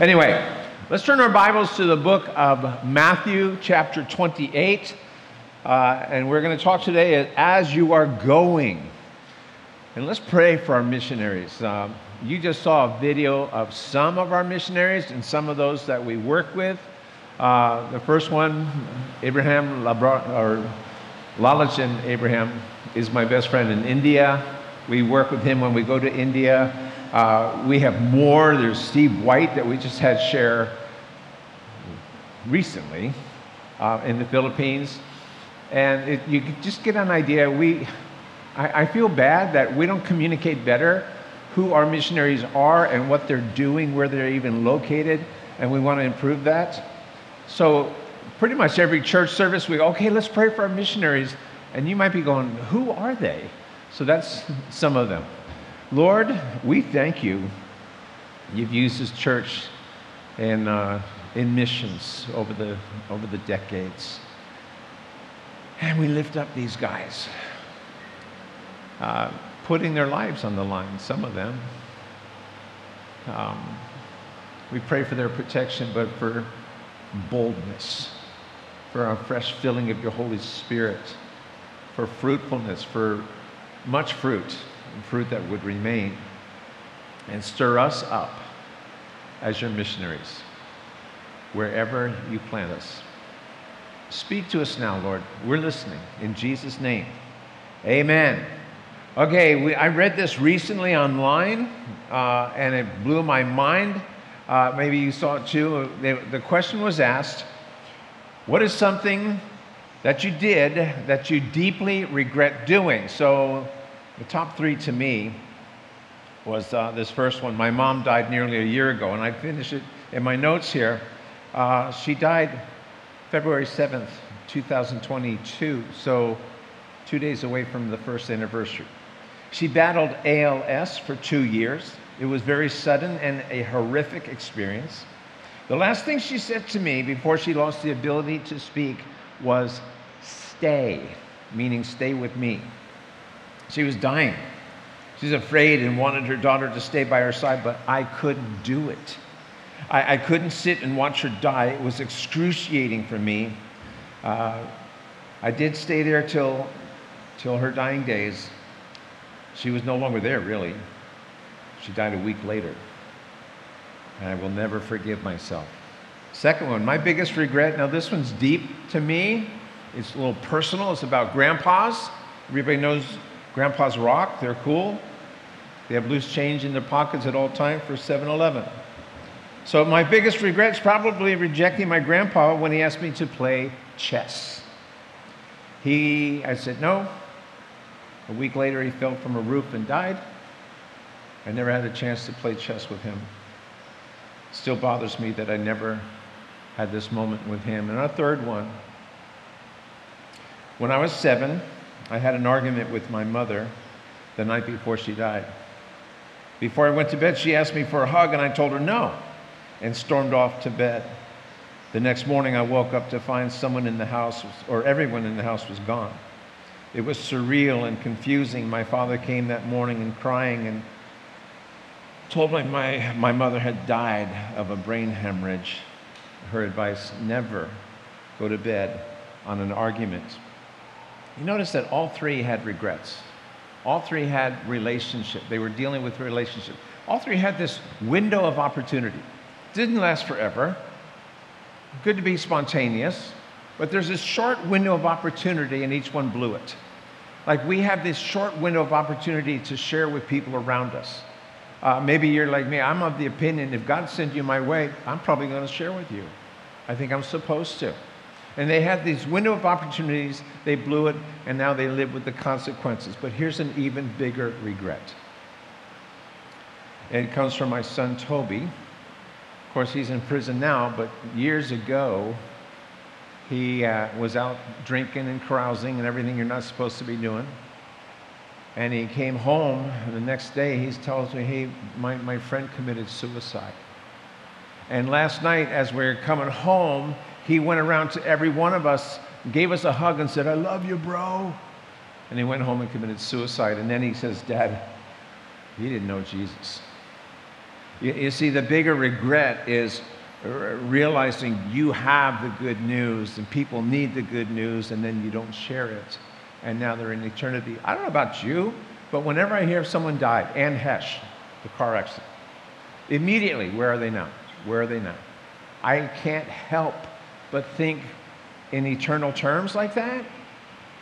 Anyway, let's turn our Bibles to the book of Matthew, chapter 28. Uh, and we're going to talk today as you are going. And let's pray for our missionaries. Um, you just saw a video of some of our missionaries and some of those that we work with. Uh, the first one, Abraham Labra- or Lalachan Abraham, is my best friend in India. We work with him when we go to India. Uh, we have more. There's Steve White that we just had share recently uh, in the Philippines. And it, you just get an idea. We, I, I feel bad that we don't communicate better who our missionaries are and what they're doing, where they're even located, and we want to improve that. So, pretty much every church service, we go, okay, let's pray for our missionaries. And you might be going, who are they? So, that's some of them. Lord, we thank you. You've used this church in, uh, in missions over the, over the decades. And we lift up these guys, uh, putting their lives on the line, some of them. Um, we pray for their protection, but for boldness, for a fresh filling of your Holy Spirit, for fruitfulness, for much fruit, fruit that would remain, and stir us up as your missionaries, wherever you plant us. Speak to us now, Lord. We're listening. In Jesus' name. Amen. Okay, we, I read this recently online, uh, and it blew my mind. Uh, maybe you saw it too. The, the question was asked What is something that you did that you deeply regret doing? So, the top three to me was uh, this first one. My mom died nearly a year ago, and I finished it in my notes here. Uh, she died February 7th, 2022, so two days away from the first anniversary. She battled ALS for two years. It was very sudden and a horrific experience. The last thing she said to me before she lost the ability to speak was, Stay, meaning stay with me. She was dying. She's afraid and wanted her daughter to stay by her side, but I couldn't do it. I, I couldn't sit and watch her die. It was excruciating for me. Uh, I did stay there till, till her dying days. She was no longer there, really. She died a week later. And I will never forgive myself. Second one, my biggest regret. Now, this one's deep to me. It's a little personal. It's about grandpas. Everybody knows grandpa's rock. They're cool. They have loose change in their pockets at all times for 7 Eleven. So, my biggest regret is probably rejecting my grandpa when he asked me to play chess. He, I said no. A week later, he fell from a roof and died. I never had a chance to play chess with him. Still bothers me that I never had this moment with him. And a third one. When I was seven, I had an argument with my mother the night before she died. Before I went to bed, she asked me for a hug, and I told her no and stormed off to bed. The next morning, I woke up to find someone in the house, or everyone in the house, was gone. It was surreal and confusing. My father came that morning and crying and told me my, my mother had died of a brain hemorrhage. Her advice never go to bed on an argument. You notice that all three had regrets. All three had relationship. They were dealing with relationship. All three had this window of opportunity. Didn't last forever. Good to be spontaneous, but there's this short window of opportunity, and each one blew it. Like we have this short window of opportunity to share with people around us. Uh, maybe you're like me. I'm of the opinion if God sent you my way, I'm probably going to share with you. I think I'm supposed to. And they had these window of opportunities, they blew it, and now they live with the consequences. But here's an even bigger regret. It comes from my son Toby. Of course, he's in prison now, but years ago, he uh, was out drinking and carousing and everything you're not supposed to be doing. And he came home the next day. He tells me, hey, my, my friend committed suicide. And last night, as we were coming home, he went around to every one of us, gave us a hug, and said, I love you, bro. And he went home and committed suicide. And then he says, Dad, he didn't know Jesus. You, you see, the bigger regret is realizing you have the good news and people need the good news and then you don't share it. And now they're in eternity. I don't know about you, but whenever I hear someone died, Anne Heche, the car accident, immediately, where are they now? Where are they now? I can't help but think in eternal terms like that.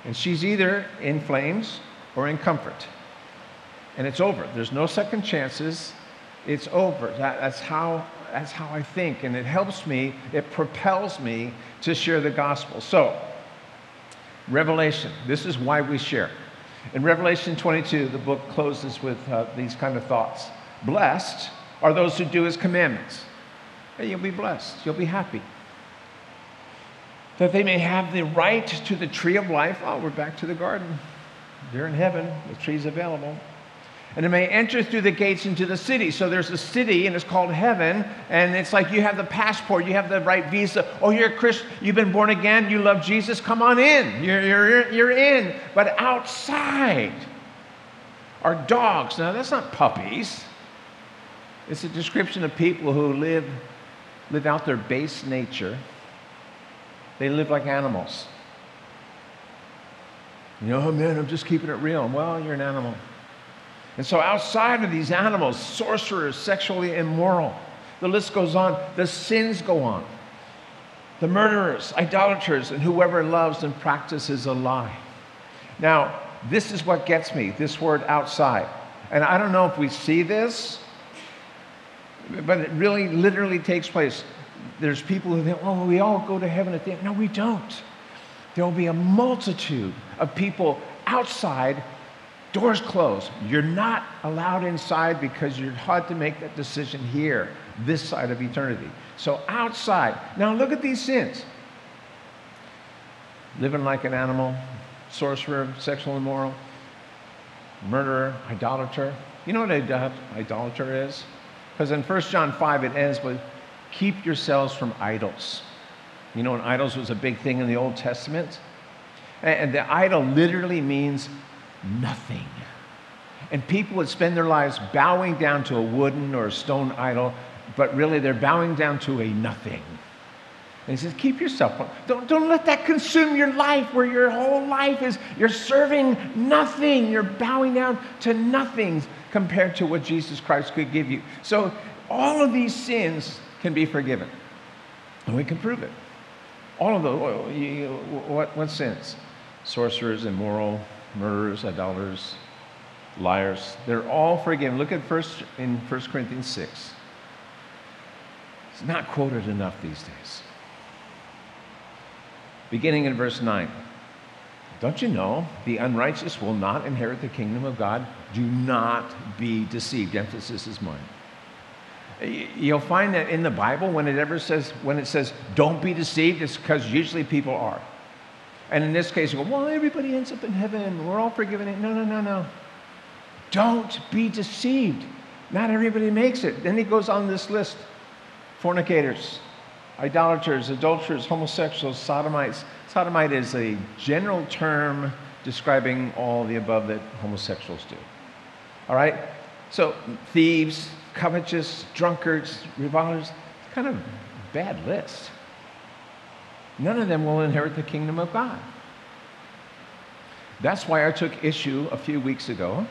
And she's either in flames or in comfort. And it's over. There's no second chances. It's over. That, that's, how, that's how I think. And it helps me, it propels me to share the gospel. So, Revelation, this is why we share. In Revelation 22, the book closes with uh, these kind of thoughts Blessed are those who do his commandments. And you'll be blessed, you'll be happy. That they may have the right to the tree of life. Oh, we're back to the garden. They're in heaven, the tree's available and it may enter through the gates into the city. So there's a city, and it's called heaven, and it's like you have the passport, you have the right visa. Oh, you're a Christian, you've been born again, you love Jesus, come on in. You're, you're, you're in. But outside are dogs. Now, that's not puppies, it's a description of people who live, live out their base nature. They live like animals. You know, oh man, I'm just keeping it real. Well, you're an animal. And so, outside of these animals, sorcerers, sexually immoral, the list goes on, the sins go on. The murderers, idolaters, and whoever loves and practices a lie. Now, this is what gets me this word outside. And I don't know if we see this, but it really literally takes place. There's people who think, oh, we all go to heaven at the end. No, we don't. There will be a multitude of people outside Doors closed. You're not allowed inside because you're hard to make that decision here, this side of eternity. So outside. Now look at these sins living like an animal, sorcerer, sexual immoral, murderer, idolater. You know what idolater is? Because in 1 John 5 it ends with keep yourselves from idols. You know, and idols was a big thing in the Old Testament. And the idol literally means nothing. And people would spend their lives bowing down to a wooden or a stone idol, but really they're bowing down to a nothing. And he says, keep yourself. From don't, don't let that consume your life where your whole life is you're serving nothing. You're bowing down to nothing compared to what Jesus Christ could give you. So all of these sins can be forgiven. And we can prove it. All of those. What, what sins? Sorcerers, immoral, murderers, idolaters, liars. They're all forgiven. Look at first in 1 Corinthians 6. It's not quoted enough these days. Beginning in verse 9. Don't you know the unrighteous will not inherit the kingdom of God? Do not be deceived. Emphasis is mine. You'll find that in the Bible, when it ever says, when it says, don't be deceived, it's because usually people are. And in this case, you go, well, everybody ends up in heaven. We're all forgiven. No, no, no, no. Don't be deceived. Not everybody makes it. Then he goes on this list fornicators, idolaters, adulterers, homosexuals, sodomites. Sodomite is a general term describing all the above that homosexuals do. All right? So, thieves, covetous, drunkards, revilers, kind of bad list none of them will inherit the kingdom of God. That's why I took issue a few weeks ago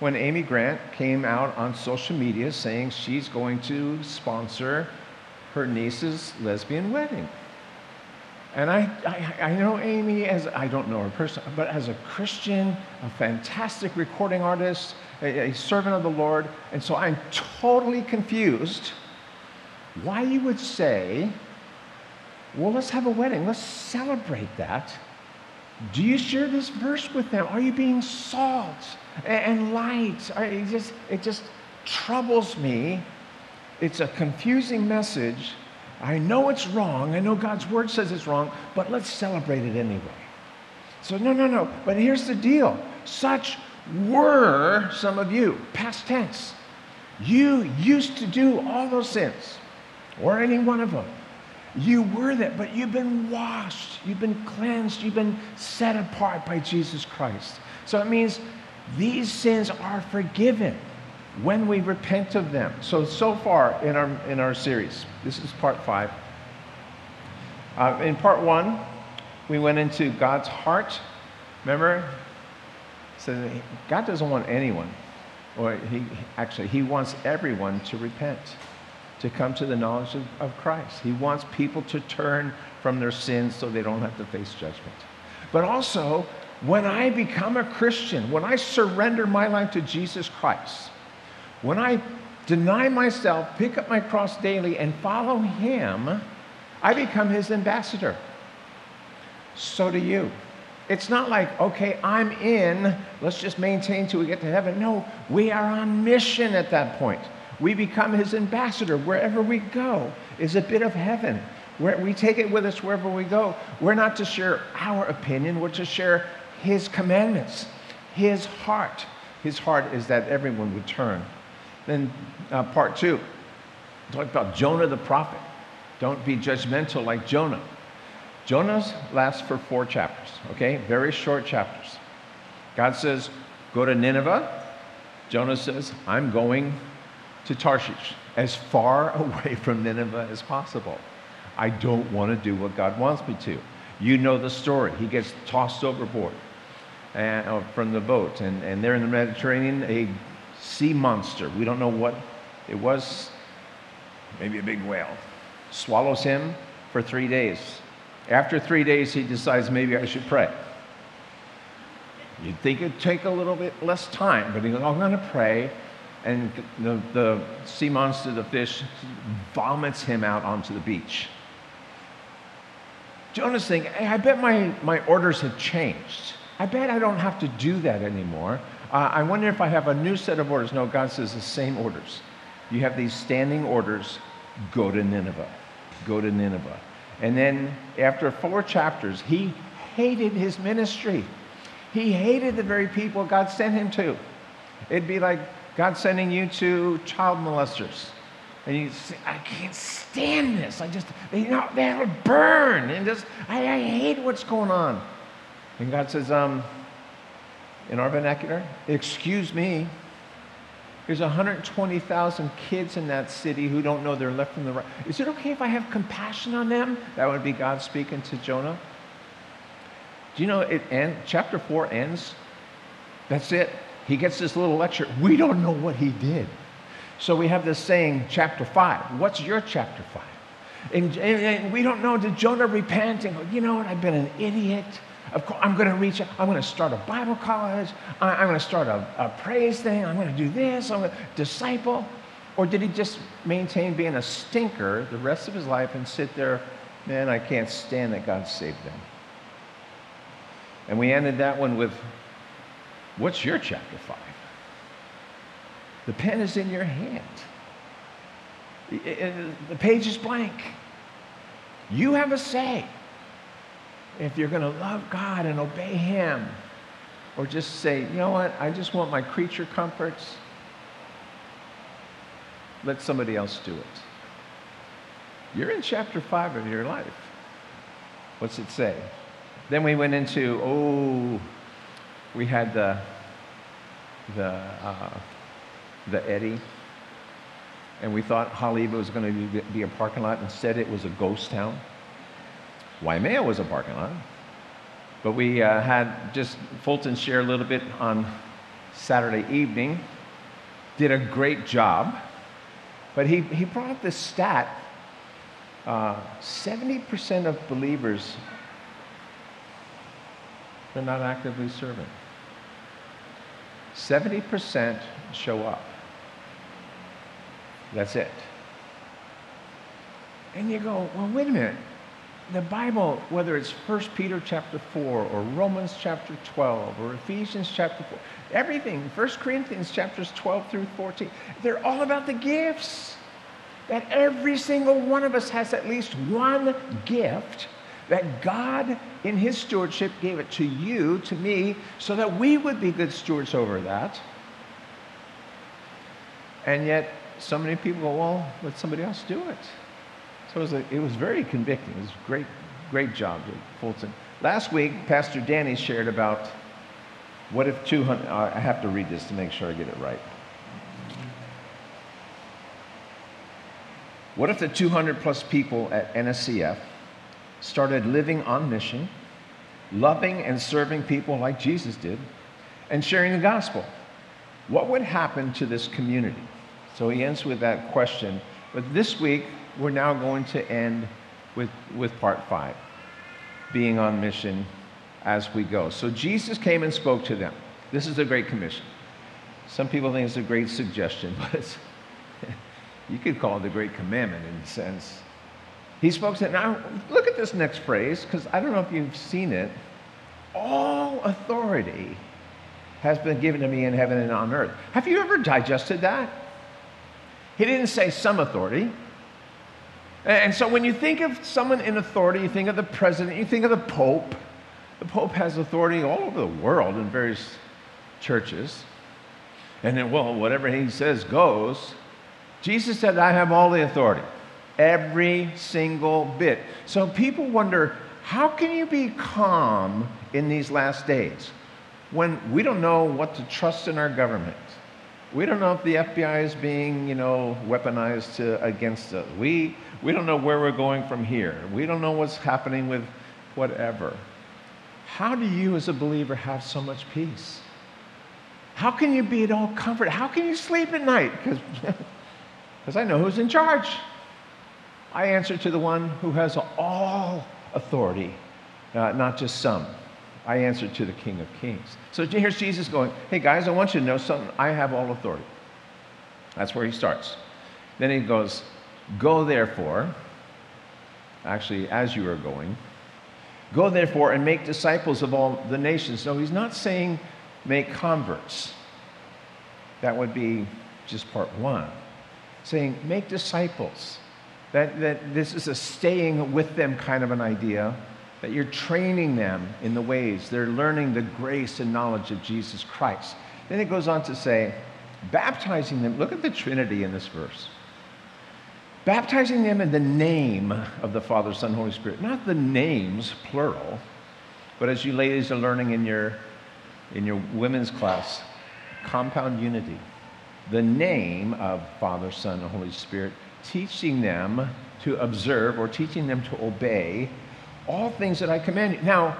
when Amy Grant came out on social media saying she's going to sponsor her niece's lesbian wedding. And I, I, I, know Amy as, I don't know her personally, but as a Christian, a fantastic recording artist, a, a servant of the Lord. And so I'm totally confused why you would say well, let's have a wedding. Let's celebrate that. Do you share this verse with them? Are you being salt and light? It just, it just troubles me. It's a confusing message. I know it's wrong. I know God's word says it's wrong, but let's celebrate it anyway. So, no, no, no. But here's the deal such were some of you, past tense. You used to do all those sins, or any one of them. You were that, but you've been washed, you've been cleansed, you've been set apart by Jesus Christ. So it means these sins are forgiven. when we repent of them. So, so far in our, in our series, this is part five. Uh, in part one, we went into God's heart. Remember? So God doesn't want anyone, or he actually, he wants everyone to repent, to come to the knowledge of, of Christ. He wants people to turn from their sins so they don't have to face judgment. But also, when I become a Christian, when I surrender my life to Jesus Christ, when I deny myself, pick up my cross daily, and follow Him, I become His ambassador. So do you. It's not like, okay, I'm in, let's just maintain till we get to heaven. No, we are on mission at that point. We become His ambassador. Wherever we go is a bit of heaven. We take it with us wherever we go. We're not to share our opinion, we're to share His commandments, His heart. His heart is that everyone would turn then uh, part two, talk about Jonah the prophet. Don't be judgmental like Jonah. Jonah's lasts for four chapters, okay? Very short chapters. God says, go to Nineveh. Jonah says, I'm going to Tarshish, as far away from Nineveh as possible. I don't want to do what God wants me to. You know the story. He gets tossed overboard and, uh, from the boat, and, and there in the Mediterranean, a sea monster. We don't know what it was. Maybe a big whale. Swallows him for three days. After three days, he decides maybe I should pray. You'd think it'd take a little bit less time, but he goes, I'm going to pray. And the, the sea monster, the fish, vomits him out onto the beach. Jonah's thinking, hey, I bet my, my orders have changed. I bet I don't have to do that anymore. Uh, I wonder if I have a new set of orders. No, God says the same orders. You have these standing orders go to Nineveh. Go to Nineveh. And then after four chapters, he hated his ministry. He hated the very people God sent him to. It'd be like God sending you to child molesters. And you say, I can't stand this. I just, you know, that'll burn. And just, I, I hate what's going on. And God says, um, in our vernacular, excuse me, there's 120,000 kids in that city who don't know their left from the right. Is it okay if I have compassion on them? That would be God speaking to Jonah. Do you know it end, chapter 4 ends? That's it. He gets this little lecture. We don't know what he did. So we have this saying, chapter 5. What's your chapter 5? And, and, and we don't know, did Jonah repent and go, you know what, I've been an idiot. Of course, I'm going to reach, I'm going to start a Bible college. I'm going to start a, a praise thing. I'm going to do this. I'm going to disciple. Or did he just maintain being a stinker the rest of his life and sit there, man, I can't stand that God saved them? And we ended that one with, what's your chapter 5? The pen is in your hand. The page is blank. You have a say if you're going to love God and obey Him, or just say, you know what, I just want my creature comforts, let somebody else do it. You're in chapter 5 of your life. What's it say? Then we went into, oh, we had the, the, uh, the Eddie, and we thought Haleiwa was going to be a parking lot. Instead, it was a ghost town. Waimea was a parking lot. But we uh, had just Fulton share a little bit on Saturday evening. Did a great job. But he, he brought up this stat uh, 70% of believers they're not actively serving. 70% show up. That's it. And you go, well, wait a minute the Bible, whether it's 1 Peter chapter 4 or Romans chapter 12 or Ephesians chapter 4, everything, 1 Corinthians chapters 12 through 14, they're all about the gifts. That every single one of us has at least one gift that God, in His stewardship, gave it to you, to me, so that we would be good stewards over that. And yet, so many people go, well, let somebody else do it. So it was, a, it was very convicting. It was a great, great job, Fulton. Last week, Pastor Danny shared about what if 200, uh, I have to read this to make sure I get it right. What if the 200 plus people at NSCF started living on mission, loving and serving people like Jesus did, and sharing the gospel? What would happen to this community? So he ends with that question. But this week, we're now going to end with, with part five being on mission as we go. So Jesus came and spoke to them. This is a Great Commission. Some people think it's a great suggestion, but it's, you could call it a Great Commandment in a sense. He spoke to them. Now, look at this next phrase, because I don't know if you've seen it. All authority has been given to me in heaven and on earth. Have you ever digested that? He didn't say some authority. And so when you think of someone in authority, you think of the president, you think of the Pope. The Pope has authority all over the world in various churches. And then, well, whatever he says goes. Jesus said, I have all the authority, every single bit. So people wonder, how can you be calm in these last days when we don't know what to trust in our government? We don't know if the FBI is being, you know, weaponized to, against us. We, we don't know where we're going from here. We don't know what's happening with whatever. How do you, as a believer, have so much peace? How can you be at all comfort? How can you sleep at night? Because I know who's in charge. I answer to the one who has all authority, uh, not just some. I answer to the King of Kings. So here's Jesus going, Hey guys, I want you to know something. I have all authority. That's where he starts. Then he goes, Go therefore, actually, as you are going, go therefore and make disciples of all the nations. No, he's not saying make converts. That would be just part one. Saying make disciples. That, that this is a staying with them kind of an idea that you're training them in the ways, they're learning the grace and knowledge of Jesus Christ. Then it goes on to say, baptizing them. Look at the Trinity in this verse. Baptizing them in the name of the Father, Son, Holy Spirit. Not the names, plural, but as you ladies are learning in your, in your women's class, compound unity. The name of Father, Son, and Holy Spirit, teaching them to observe or teaching them to obey all things that I command you. Now,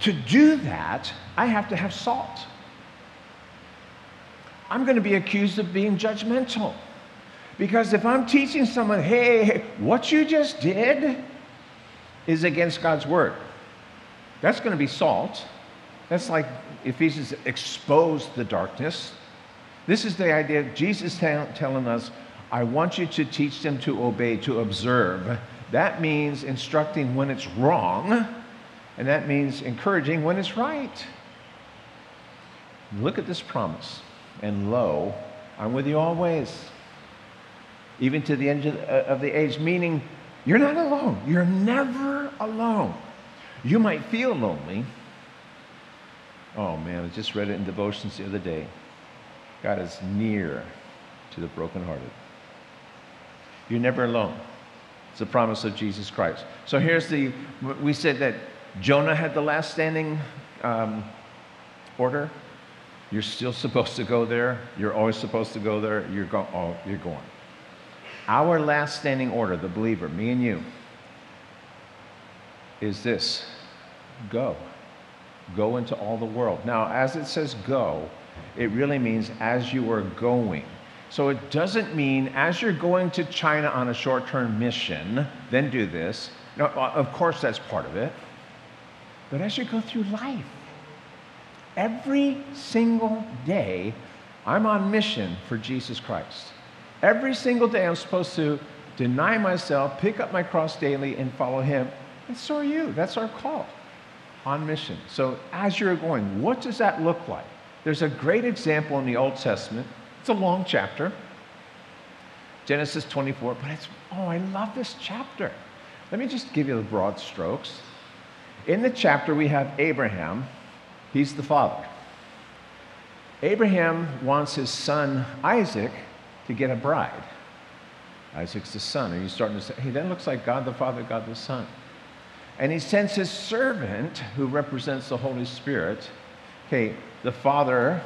to do that, I have to have salt. I'm going to be accused of being judgmental. Because if I'm teaching someone, hey, what you just did is against God's word, that's going to be salt. That's like Ephesians exposed the darkness. This is the idea of Jesus telling us, I want you to teach them to obey, to observe that means instructing when it's wrong, and that means encouraging when it's right. Look at this promise. And lo, I'm with you always, even to the end uh, of the age, meaning you're not alone. You're never alone. You might feel lonely. Oh man, I just read it in devotions the other day. God is near to the brokenhearted. You're never alone. It's the promise of Jesus Christ. So here's the, we said that Jonah had the last standing um, order. You're still supposed to go there. You're always supposed to go there. You're, go- oh, you're going. Our last standing order, the believer, me and you, is this go. Go into all the world. Now, as it says go, it really means as you are going. So it doesn't mean as you're going to China on a short term mission, then do this. Now, of course, that's part of it. But as you go through life, every single day, I'm on mission for Jesus Christ. Every single day, I'm supposed to deny myself, pick up my cross daily, and follow Him. And so are you. That's our call on mission. So as you're going, what does that look like? There's a great example in the Old Testament it's a long chapter, Genesis 24, but it's, oh, I love this chapter. Let me just give you the broad strokes. In the chapter, we have Abraham, he's the father. Abraham wants his son Isaac to get a bride. Isaac's the son. Are you starting to say, hey, that looks like God the Father, God the Son? And he sends his servant, who represents the Holy Spirit. Okay, the father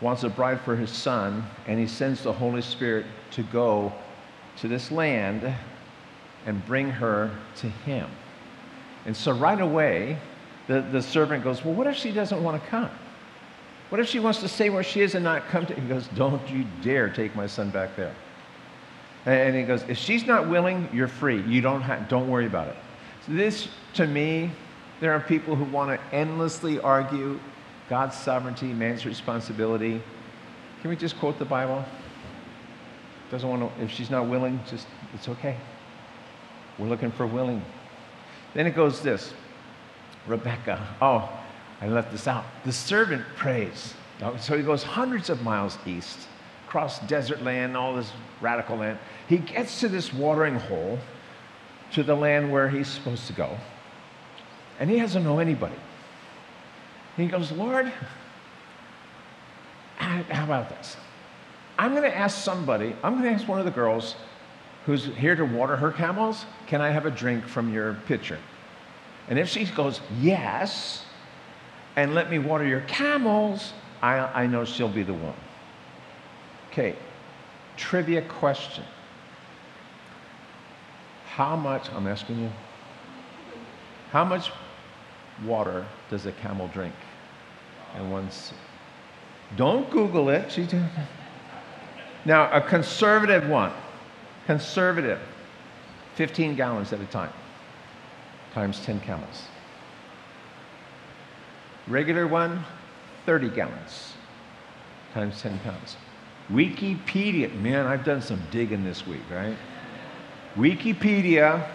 wants a bride for his son, and he sends the Holy Spirit to go to this land and bring her to him. And so right away, the, the servant goes, Well, what if she doesn't want to come? What if she wants to stay where she is and not come to? He goes, Don't you dare take my son back there. And he goes, If she's not willing, you're free. You don't, have, don't worry about it. So this, to me, there are people who want to endlessly argue God's sovereignty, man's responsibility. Can we just quote the Bible? Doesn't want to, if she's not willing, just, it's okay. We're looking for willing. Then it goes this Rebecca. Oh, I left this out. The servant prays. So he goes hundreds of miles east, across desert land, all this radical land. He gets to this watering hole, to the land where he's supposed to go, and he doesn't know anybody. He goes, Lord, how about this? I'm going to ask somebody, I'm going to ask one of the girls who's here to water her camels, can I have a drink from your pitcher? And if she goes, yes, and let me water your camels, I, I know she'll be the one. Okay, trivia question. How much, I'm asking you, how much water does a camel drink? And once, don't Google it. She, now, a conservative one, conservative, 15 gallons at a time, times 10 camels. Regular one, 30 gallons, times 10 pounds. Wikipedia, man, I've done some digging this week, right? Wikipedia,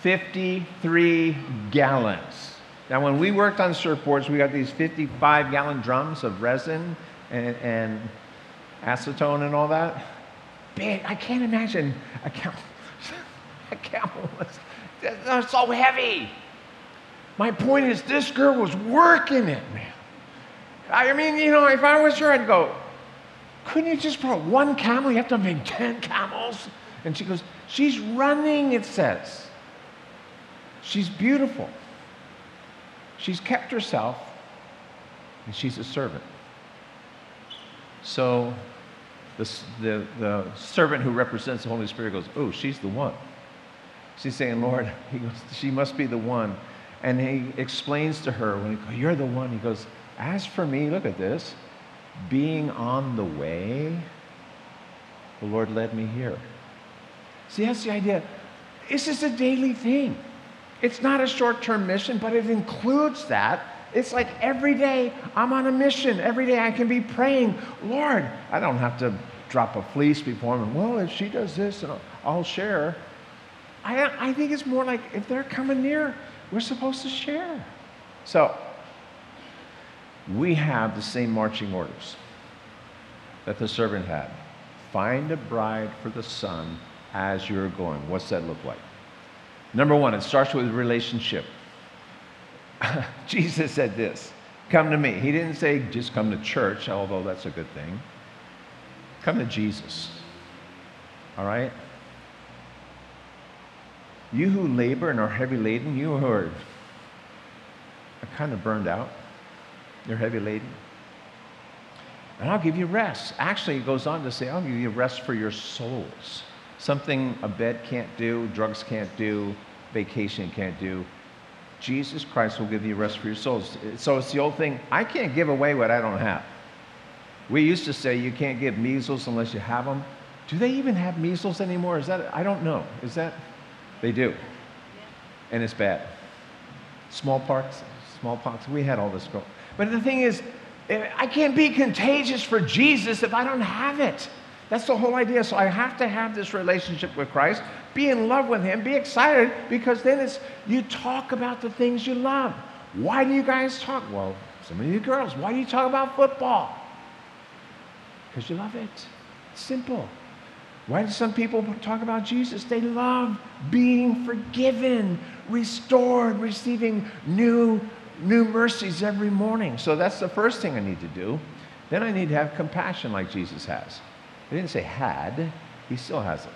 53 gallons. Now, when we worked on surfboards, we got these 55 gallon drums of resin and, and acetone and all that. Big, I can't imagine a camel. a camel was so heavy. My point is, this girl was working it, man. I mean, you know, if I was her, I'd go, couldn't you just put one camel? You have to make 10 camels? And she goes, she's running, it says. She's beautiful. She's kept herself, and she's a servant. So the, the, the servant who represents the Holy Spirit goes, Oh, she's the one. She's saying, Lord, he goes, she must be the one. And he explains to her, when he goes, You're the one. He goes, As for me, look at this, being on the way, the Lord led me here. See, that's the idea. This is a daily thing. It's not a short term mission, but it includes that. It's like every day I'm on a mission. Every day I can be praying, Lord, I don't have to drop a fleece before him. Well, if she does this, and I'll share. I, I think it's more like if they're coming near, we're supposed to share. So, we have the same marching orders that the servant had. Find a bride for the son as you're going. What's that look like? Number one, it starts with relationship. Jesus said this come to me. He didn't say just come to church, although that's a good thing. Come to Jesus. All right? You who labor and are heavy laden, you who are, kind of burned out, you're heavy laden. And I'll give you rest. Actually, it goes on to say, I'll give you rest for your souls. Something a bed can't do, drugs can't do, vacation can't do. Jesus Christ will give you rest for your souls. So it's the old thing I can't give away what I don't have. We used to say you can't give measles unless you have them. Do they even have measles anymore? Is that, I don't know. Is that, they do. And it's bad. Smallpox, smallpox, we had all this. But the thing is, eh, I can't be contagious for Jesus if I don't have it. That's the whole idea. So I have to have this relationship with Christ, be in love with Him, be excited, because then it's you talk about the things you love. Why do you guys talk? Well, some of you girls, why do you talk about football? Because you love it. Simple. Why do some people talk about Jesus? They love being forgiven, restored, receiving new, new mercies every morning. So that's the first thing I need to do. Then I need to have compassion like Jesus has. He didn't say had, he still has it.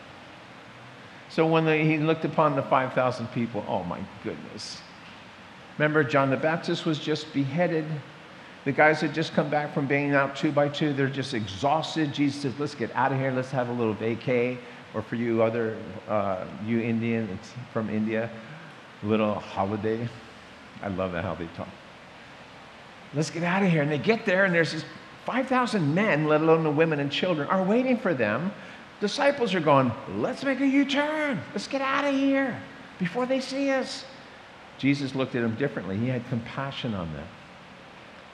So when the, he looked upon the 5,000 people, oh my goodness. Remember, John the Baptist was just beheaded. The guys had just come back from being out two by two. They're just exhausted. Jesus says, let's get out of here. Let's have a little vacay. or for you other, uh, you Indians from India, a little holiday. I love how they talk. Let's get out of here. And they get there, and there's this 5,000 men, let alone the women and children, are waiting for them. Disciples are going, let's make a U turn. Let's get out of here before they see us. Jesus looked at them differently. He had compassion on them.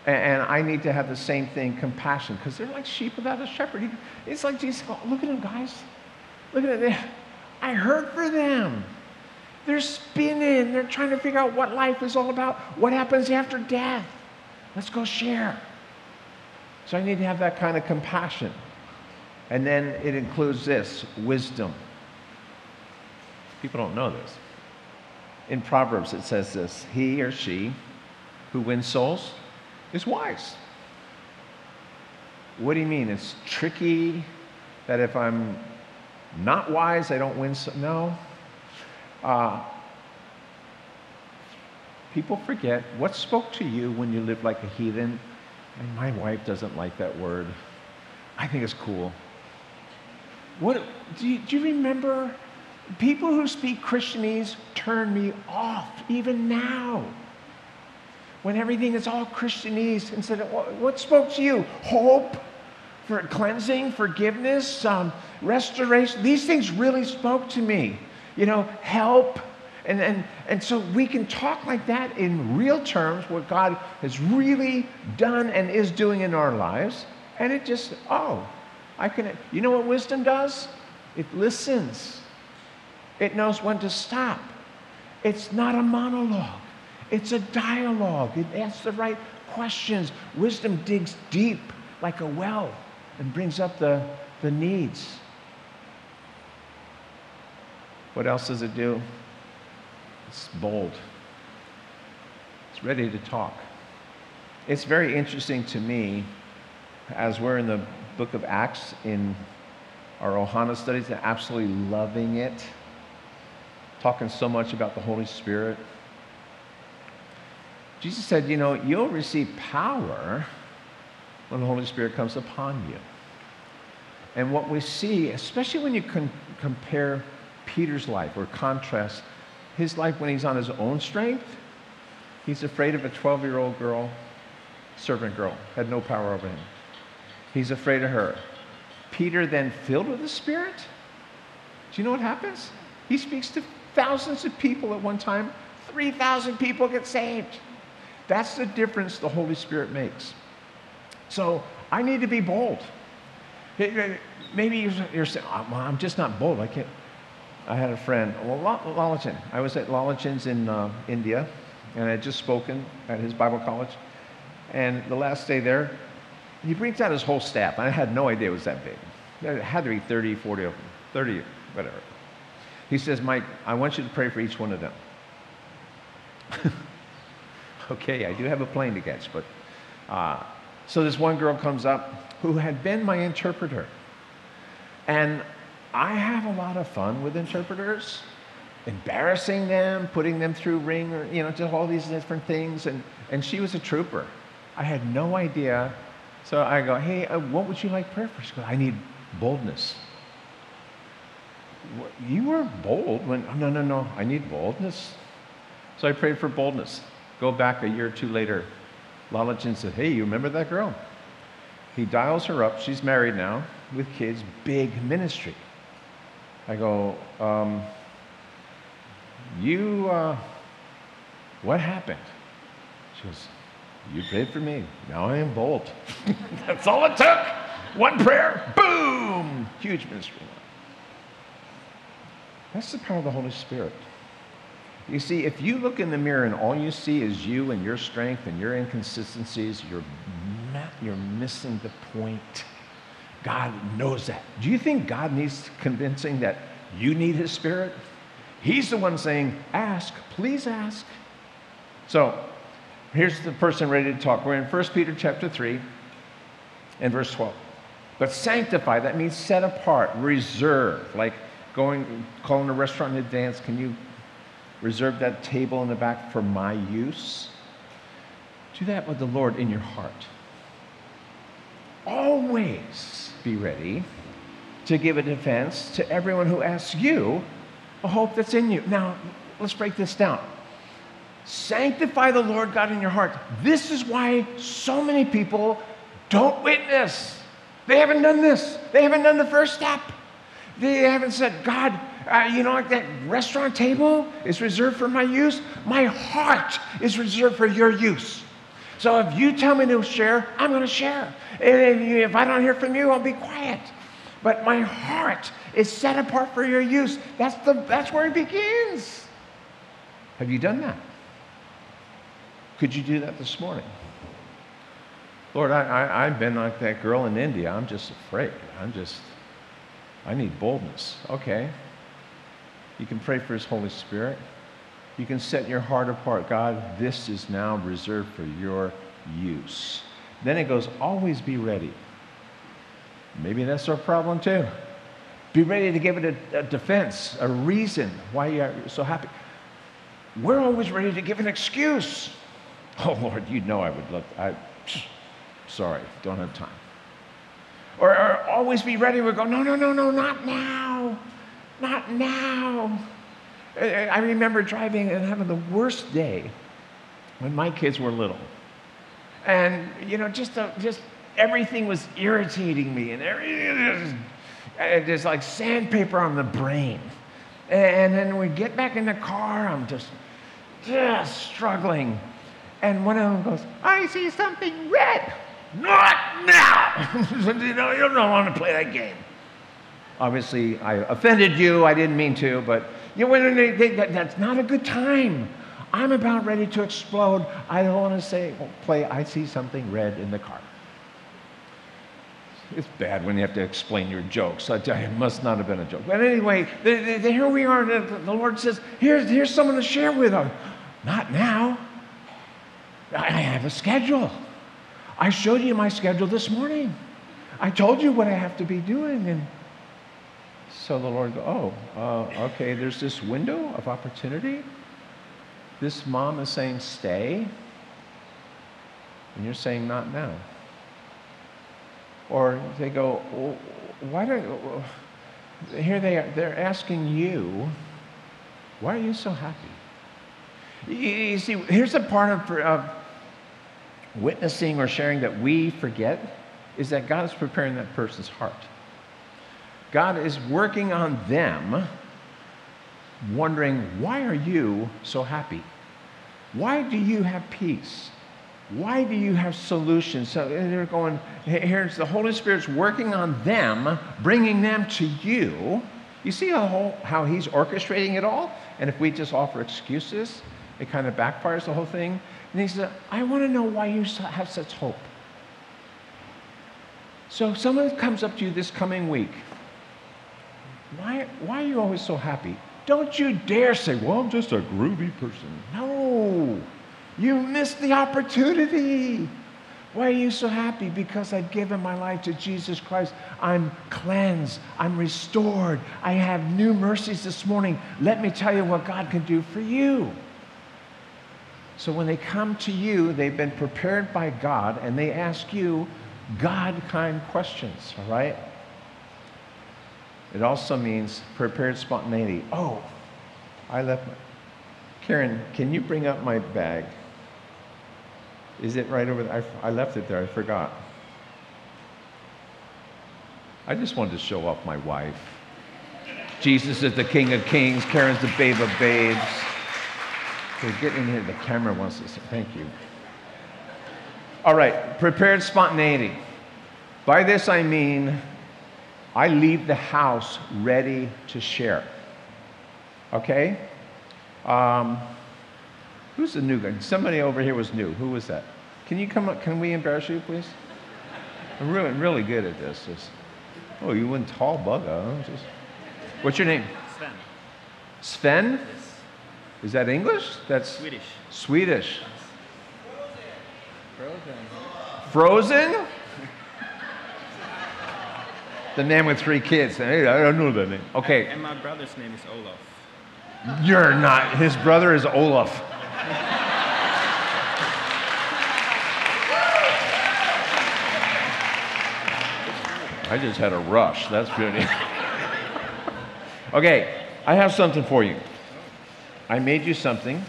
And, I need to have the same thing compassion because they're like sheep without a shepherd. It's like Jesus, oh, look at them, guys. Look at it. I hurt for them. They're spinning. They're trying to figure out what life is all about. What happens after death? Let's go share. So I need to have that kind of compassion. And then it includes this wisdom. People don't know this. In Proverbs, it says this He or she who wins souls is wise. What do you mean? It's tricky that if I'm not wise, I don't win. So, no. Uh, people forget what spoke to you when you lived like a heathen. And my wife doesn't like that word. I think it's cool. What do you, do you remember? People who speak Christianese turn me off even now. When everything is all Christianese, instead of what spoke to you? Hope, for cleansing, forgiveness, um, restoration. These things really spoke to me. You know, help. And, and, and so we can talk like that in real terms, what God has really done and is doing in our lives. And it just, oh, I can, you know what wisdom does? It listens. It knows when to stop. It's not a monologue, it's a dialogue. It asks the right questions. Wisdom digs deep like a well and brings up the, the needs. What else does it do? It's bold. It's ready to talk. It's very interesting to me as we're in the book of Acts in our Ohana studies and absolutely loving it, talking so much about the Holy Spirit. Jesus said, You know, you'll receive power when the Holy Spirit comes upon you. And what we see, especially when you compare Peter's life or contrast his life when he's on his own strength, he's afraid of a 12 year old girl, servant girl, had no power over him. He's afraid of her. Peter, then filled with the Spirit, do you know what happens? He speaks to thousands of people at one time. 3,000 people get saved. That's the difference the Holy Spirit makes. So I need to be bold. Maybe you're, saying, oh, well, I'm just not bold. I can't. I had a friend, well. I was at Lalachin's in uh, India, and I had just spoken at his Bible college. And the last day there, he brings out his whole staff. I had no idea it was that big. It had to be 30, 40 of them, 30, whatever. He says, Mike, I want you to pray for each one of them. okay, I do have a plane to catch, but uh, so this one girl comes up who had been my interpreter. And I have a lot of fun with interpreters, embarrassing them, putting them through ring, or, you know, just all these different things. And, and she was a trooper. I had no idea. So I go, hey, uh, what would you like prayer for? She goes, I need boldness. You were bold when, oh, no, no, no, I need boldness. So I prayed for boldness. Go back a year or two later. Lalachin said, Hey, you remember that girl? He dials her up. She's married now with kids, big ministry. I go, um, You, uh, what happened? She goes, You prayed for me. Now I am bold. That's all it took. One prayer, boom! Huge ministry. That's the power of the Holy Spirit. You see, if you look in the mirror and all you see is you and your strength and your inconsistencies, you're, you're missing the point. God knows that. Do you think God needs convincing that you need His Spirit? He's the one saying, Ask, please ask. So here's the person ready to talk. We're in 1 Peter chapter 3 and verse 12. But sanctify, that means set apart, reserve, like going, calling a restaurant in advance. Can you reserve that table in the back for my use. Do that with the Lord in your heart. Always be ready to give a defense to everyone who asks you a hope that's in you. Now, let's break this down. Sanctify the Lord God in your heart. This is why so many people don't witness. They haven't done this, they haven't done the first step. They haven't said, God, uh, you know, like that restaurant table is reserved for my use. My heart is reserved for your use. So if you tell me to share, I'm going to share. And if I don't hear from you, I'll be quiet. But my heart is set apart for your use. That's, the, that's where it begins. Have you done that? Could you do that this morning? Lord, I, I, I've been like that girl in India. I'm just afraid. I'm just, I need boldness. Okay. You can pray for His Holy Spirit. You can set your heart apart. God, this is now reserved for your use. Then it goes, always be ready. Maybe that's our problem too. Be ready to give it a, a defense, a reason why you're so happy. We're always ready to give an excuse. Oh, Lord, you know I would love, I, sorry, don't have time. Or, or always be ready. We go, no, no, no, no, not now. Not now. I remember driving and having the worst day when my kids were little. And, you know, just, a, just everything was irritating me and everything was just like sandpaper on the brain. And then we get back in the car, I'm just, just struggling. And one of them goes, I see something red. Not now. you know, you don't want to play that game. Obviously, I offended you. I didn't mean to, but you know, they, they, that, that's not a good time. I'm about ready to explode. I don't want to say, oh, play, I see something red in the car. It's bad when you have to explain your jokes. I tell you, it must not have been a joke. But anyway, the, the, here we are. The, the, Lord says, here's, here's someone to share with. Not now. I have a schedule. I showed you my schedule this morning. I told you what I have to be doing. And so the Lord goes, oh, uh, okay, there's this window of opportunity. This mom is saying, stay. And you're saying, not now. Or they go, well, why don't?" here they are, they're asking you, why are you so happy? You see, here's the part of, of witnessing or sharing that we forget is that God is preparing that person's heart. God is working on them, wondering, why are you so happy? Why do you have peace? Why do you have solutions? So they're going, here's the Holy Spirit's working on them, bringing them to you. You see how, how he's orchestrating it all? And if we just offer excuses, it kind of backfires the whole thing. And he said, I want to know why you have such hope. So if someone comes up to you this coming week, why, why are you always so happy? Don't you dare say, well, I'm just a groovy person. No. You missed the opportunity. Why are you so happy? Because I've given my life to Jesus Christ. I'm cleansed. I'm restored. I have new mercies this morning. Let me tell you what God can do for you. So when they come to you, they've been prepared by God and they ask you God kind questions, all right? It also means prepared spontaneity. Oh, I left my. Karen, can you bring up my bag? Is it right over there? I, I left it there. I forgot. I just wanted to show off my wife. Jesus is the King of Kings. Karen's the Babe of Babes. Okay, get in here. The camera wants to say thank you. All right, prepared spontaneity. By this I mean I leave the house ready to share. Okay? Um, Who's the new guy? Somebody over here was new. Who was that? Can you come up? Can we embarrass you, please? I'm really, really good at this. Just, oh, you went tall bugger. Huh? Just, what's your name? Sven. Sven? Yes. Is that English? That's Swedish. Swedish. Frozen. Frozen? The man with three kids. Hey, I don't know that name. Okay. And my brother's name is Olaf. You're not. His brother is Olaf. I just had a rush. That's beauty. okay, I have something for you. I made you something.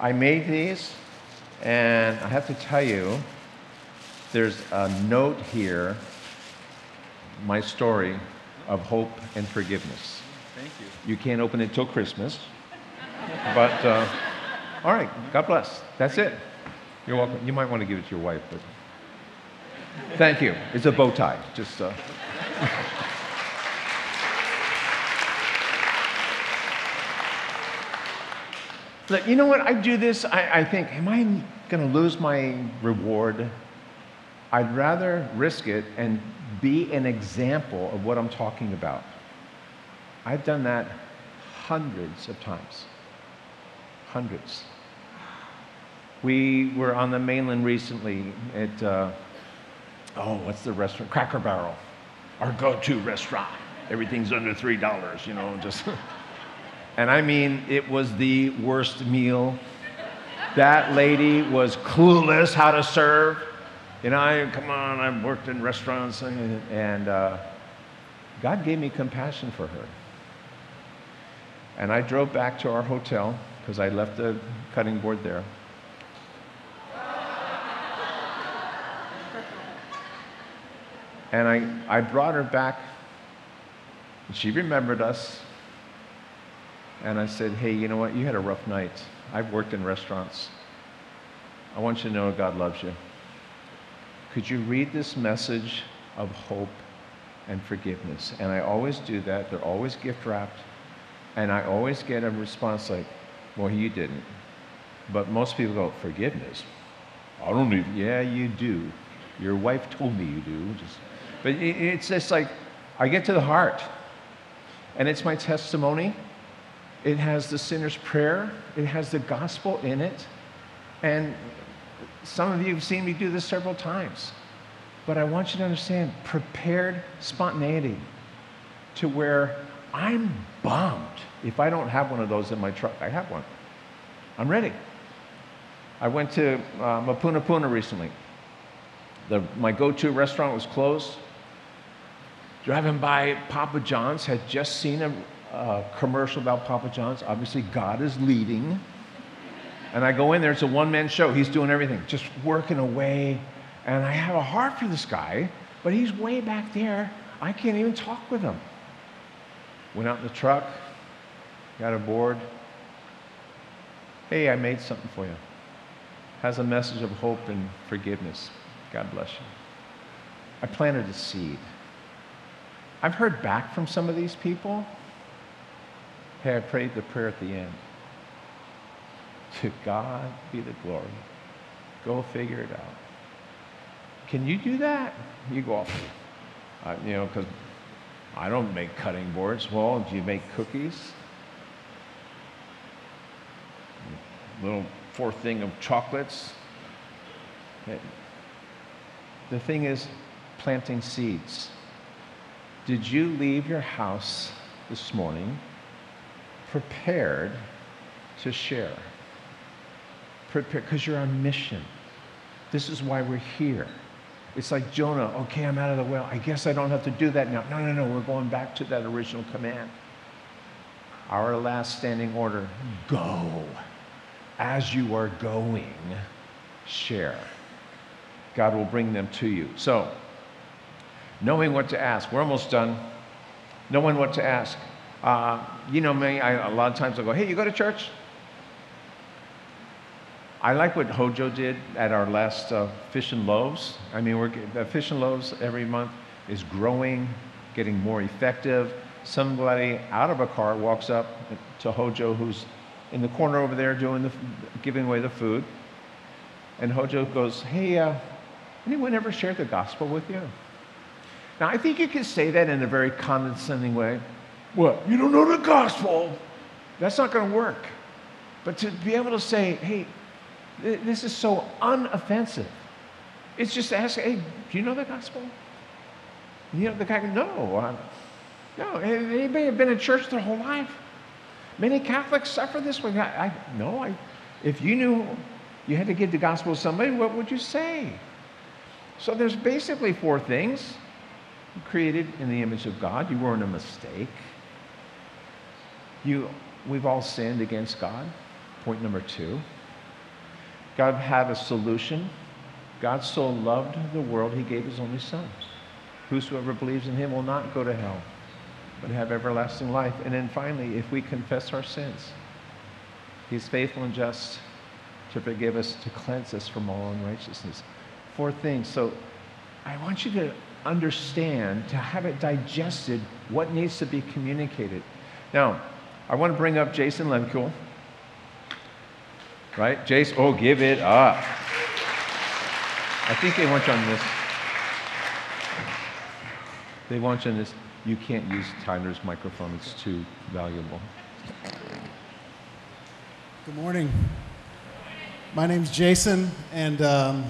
I made these, and I have to tell you, there's a note here, my story of hope and forgiveness. Thank you. You can't open it till Christmas. But, uh, all right, God bless. That's it. You're welcome. You might want to give it to your wife, but thank you. It's a bow tie. Just, uh... Look, you know what? I do this, I, I think, am I going to lose my reward? I'd rather risk it and be an example of what I'm talking about. I've done that hundreds of times. Hundreds. We were on the mainland recently at, uh, oh, what's the restaurant? Cracker Barrel, our go to restaurant. Everything's under $3, you know, just. and I mean, it was the worst meal. That lady was clueless how to serve. Know, I, come on, I've worked in restaurants, and, and uh, God gave me compassion for her. And I drove back to our hotel because I left the cutting board there. And I, I brought her back. And she remembered us. And I said, Hey, you know what? You had a rough night. I've worked in restaurants. I want you to know God loves you. Could you read this message of hope and forgiveness? And I always do that. They're always gift wrapped. And I always get a response like, Well, you didn't. But most people go, Forgiveness? I don't need, yeah, you do. Your wife told me you do. Just, but it's just like, I get to the heart. And it's my testimony. It has the sinner's prayer, it has the gospel in it. And some of you have seen me do this several times. But I want you to understand prepared spontaneity to where I'm bummed if I don't have one of those in my truck. I have one. I'm ready. I went to uh, recently. The, my go to restaurant was closed. Driving by Papa John's, had just seen a, a commercial about Papa John's. Obviously, God is leading. And I go in there, it's a one man show. He's doing everything, just working away. And I have a heart for this guy, but he's way back there. I can't even talk with him. Went out in the truck, got aboard. Hey, I made something for you. Has a message of hope and forgiveness. God bless you. I planted a seed. I've heard back from some of these people. Hey, I prayed the prayer at the end. To God be the glory. Go figure it out. Can you do that? You go off. Uh, you know, because I don't make cutting boards. Well, do you make cookies? Little fourth thing of chocolates. The thing is, planting seeds. Did you leave your house this morning prepared to share? Prepare, because you're on mission. This is why we're here. It's like Jonah, okay, I'm out of the well. I guess I don't have to do that now. No, no, no, we're going back to that original command. Our last standing order go. As you are going, share. God will bring them to you. So, knowing what to ask, we're almost done. Knowing what to ask. Uh, you know me, I, a lot of times I go, hey, you go to church? I like what Hojo did at our last uh, Fish and Loaves. I mean, we're, the Fish and Loaves every month is growing, getting more effective. Somebody out of a car walks up to Hojo, who's in the corner over there doing the, giving away the food. And Hojo goes, Hey, uh, anyone ever shared the gospel with you? Now, I think you could say that in a very condescending way. What? You don't know the gospel? That's not going to work. But to be able to say, Hey, this is so unoffensive. It's just to ask, hey, do you know the gospel? You know, the guy, no. Uh, no, they may have been in church their whole life. Many Catholics suffer this way. I, I, no, I, if you knew you had to give the gospel to somebody, what would you say? So there's basically four things. You're created in the image of God. You weren't a mistake. You, we've all sinned against God. Point number two. God had a solution. God so loved the world, he gave his only son. Whosoever believes in him will not go to hell, but have everlasting life. And then finally, if we confess our sins, he's faithful and just to forgive us, to cleanse us from all unrighteousness. Four things. So I want you to understand, to have it digested, what needs to be communicated. Now, I want to bring up Jason Lemkuhl. Right? Jason, oh, give it up. I think they want you on this. They want you on this. You can't use Tyler's microphone, it's too valuable. Good morning. My name's Jason, and um,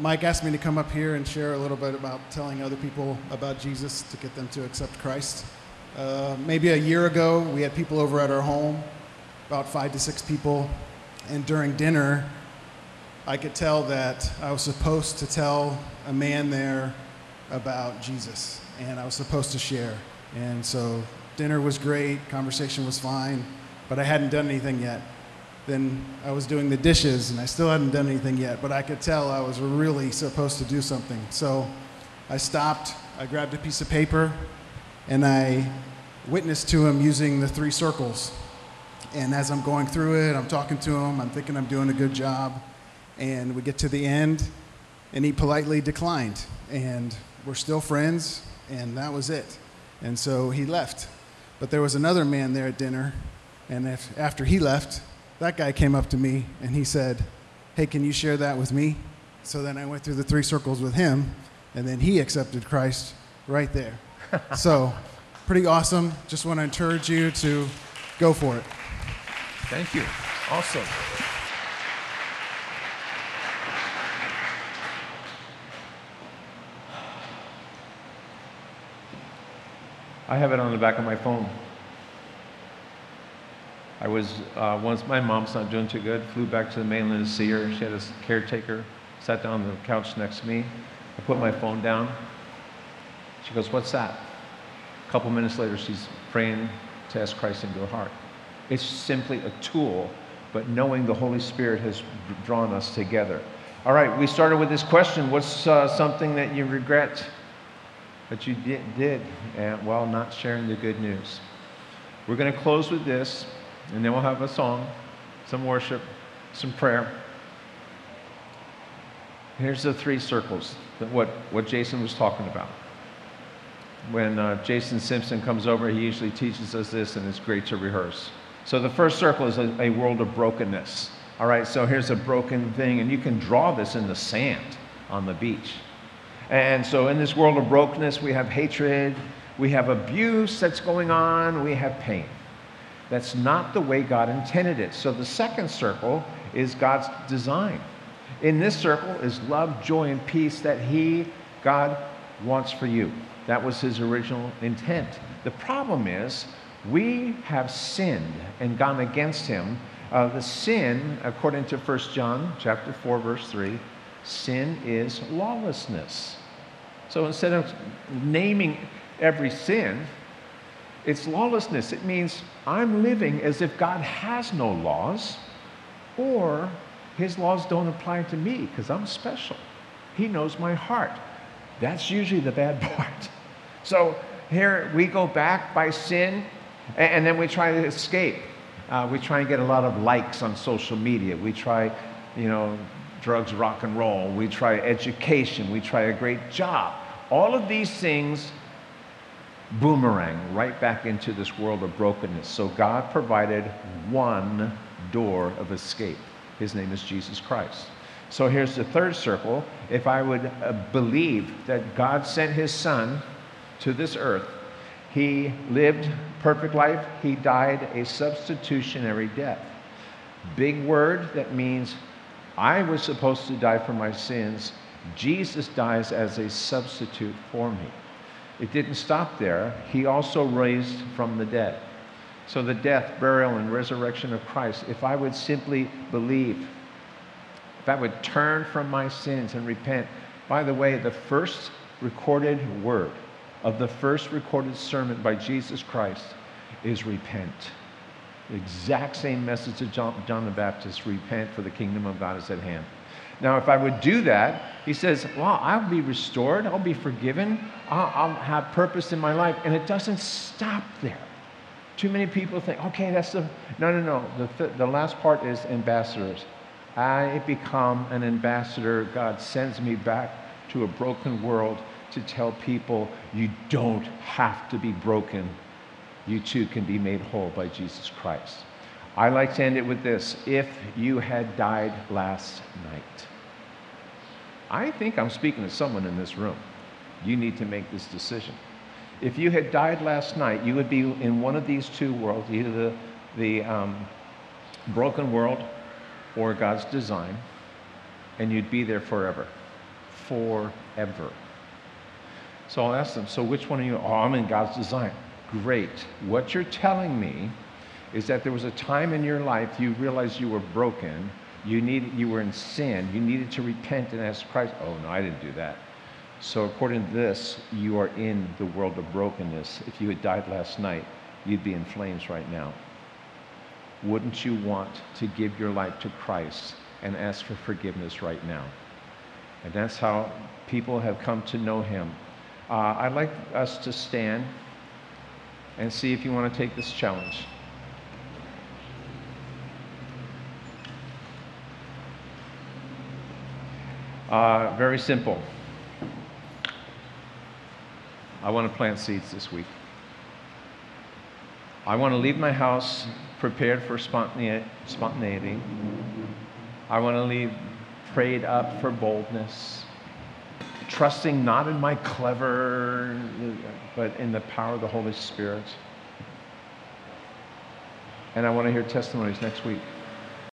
Mike asked me to come up here and share a little bit about telling other people about Jesus to get them to accept Christ. Uh, maybe a year ago, we had people over at our home, about five to six people, and during dinner, I could tell that I was supposed to tell a man there about Jesus, and I was supposed to share. And so dinner was great, conversation was fine, but I hadn't done anything yet. Then I was doing the dishes, and I still hadn't done anything yet, but I could tell I was really supposed to do something. So I stopped, I grabbed a piece of paper, and I witnessed to him using the three circles. And as I'm going through it, I'm talking to him, I'm thinking I'm doing a good job. And we get to the end, and he politely declined. And we're still friends, and that was it. And so he left. But there was another man there at dinner, and if, after he left, that guy came up to me and he said, Hey, can you share that with me? So then I went through the three circles with him, and then he accepted Christ right there. so, pretty awesome. Just want to encourage you to go for it. Thank you. Awesome. I have it on the back of my phone. I was, uh, once my mom's not doing too good, flew back to the mainland to see her. She had a caretaker, sat down on the couch next to me. I put my phone down. She goes, What's that? A couple minutes later, she's praying to ask Christ into her heart. It's simply a tool, but knowing the Holy Spirit has drawn us together. All right, we started with this question What's uh, something that you regret that you did, did and, while not sharing the good news? We're going to close with this, and then we'll have a song, some worship, some prayer. Here's the three circles that what, what Jason was talking about. When uh, Jason Simpson comes over, he usually teaches us this, and it's great to rehearse. So the first circle is a, a world of brokenness. All right, so here's a broken thing, and you can draw this in the sand on the beach. And so in this world of brokenness, we have hatred, we have abuse that's going on, we have pain. That's not the way God intended it. So the second circle is God's design. In this circle is love, joy, and peace that He, God, wants for you. That was His original intent. The problem is we have sinned and gone against Him. Uh, the sin, according to 1 John chapter 4, verse 3, sin is lawlessness. So instead of naming every sin, it's lawlessness. It means I'm living as if God has no laws or his laws don't apply to me because I'm special. He knows my heart. That's usually the bad part. So here we go back by sin and, then we try to escape. Uh, we try and get a lot of likes on social media. We try, you know, drugs, rock and roll. We try education. We try a great job. All of these things boomerang right back into this world of brokenness. So God provided one door of escape. His name is Jesus Christ. So here's the third circle. If I would uh, believe that God sent his son to this earth, he lived perfect life, he died a substitutionary death. Big word that means I was supposed to die for my sins. Jesus dies as a substitute for me. It didn't stop there. He also raised from the dead. So the death, burial, and resurrection of Christ, if I would simply believe, if I would turn from my sins and repent, by the way, the first recorded word of the first recorded sermon by Jesus Christ is repent. The exact same message of John, John the Baptist repent, for the kingdom of God is at hand. Now, if I would do that, he says, Well, I'll be restored, I'll be forgiven, I'll, I'll have purpose in my life. And it doesn't stop there. Too many people think, okay, that's the. No, no, no. The, th- the last part is ambassadors. I become an ambassador. God sends me back to a broken world to tell people you don't have to be broken. You too can be made whole by Jesus Christ. I like to end it with this if you had died last night. I think I'm speaking to someone in this room. You need to make this decision. If you had died last night, you would be in one of these two worlds, either the, the um, broken world or God's design, and you'd be there forever. Forever. So I'll ask them, so which one are you? Oh, I'm in God's design. Great. What you're telling me is that there was a time in your life you realized you were broken, you, needed, you were in sin, you needed to repent and ask Christ. Oh, no, I didn't do that. So, according to this, you are in the world of brokenness. If you had died last night, you'd be in flames right now. Wouldn't you want to give your life to Christ and ask for forgiveness right now? And that's how people have come to know Him. Uh, I'd like us to stand and see if you want to take this challenge. Uh, very simple. I want to plant seeds this week. I want to leave my house prepared for spontaneity. I want to leave prayed up for boldness, trusting not in my clever, but in the power of the Holy Spirit. And I want to hear testimonies next week.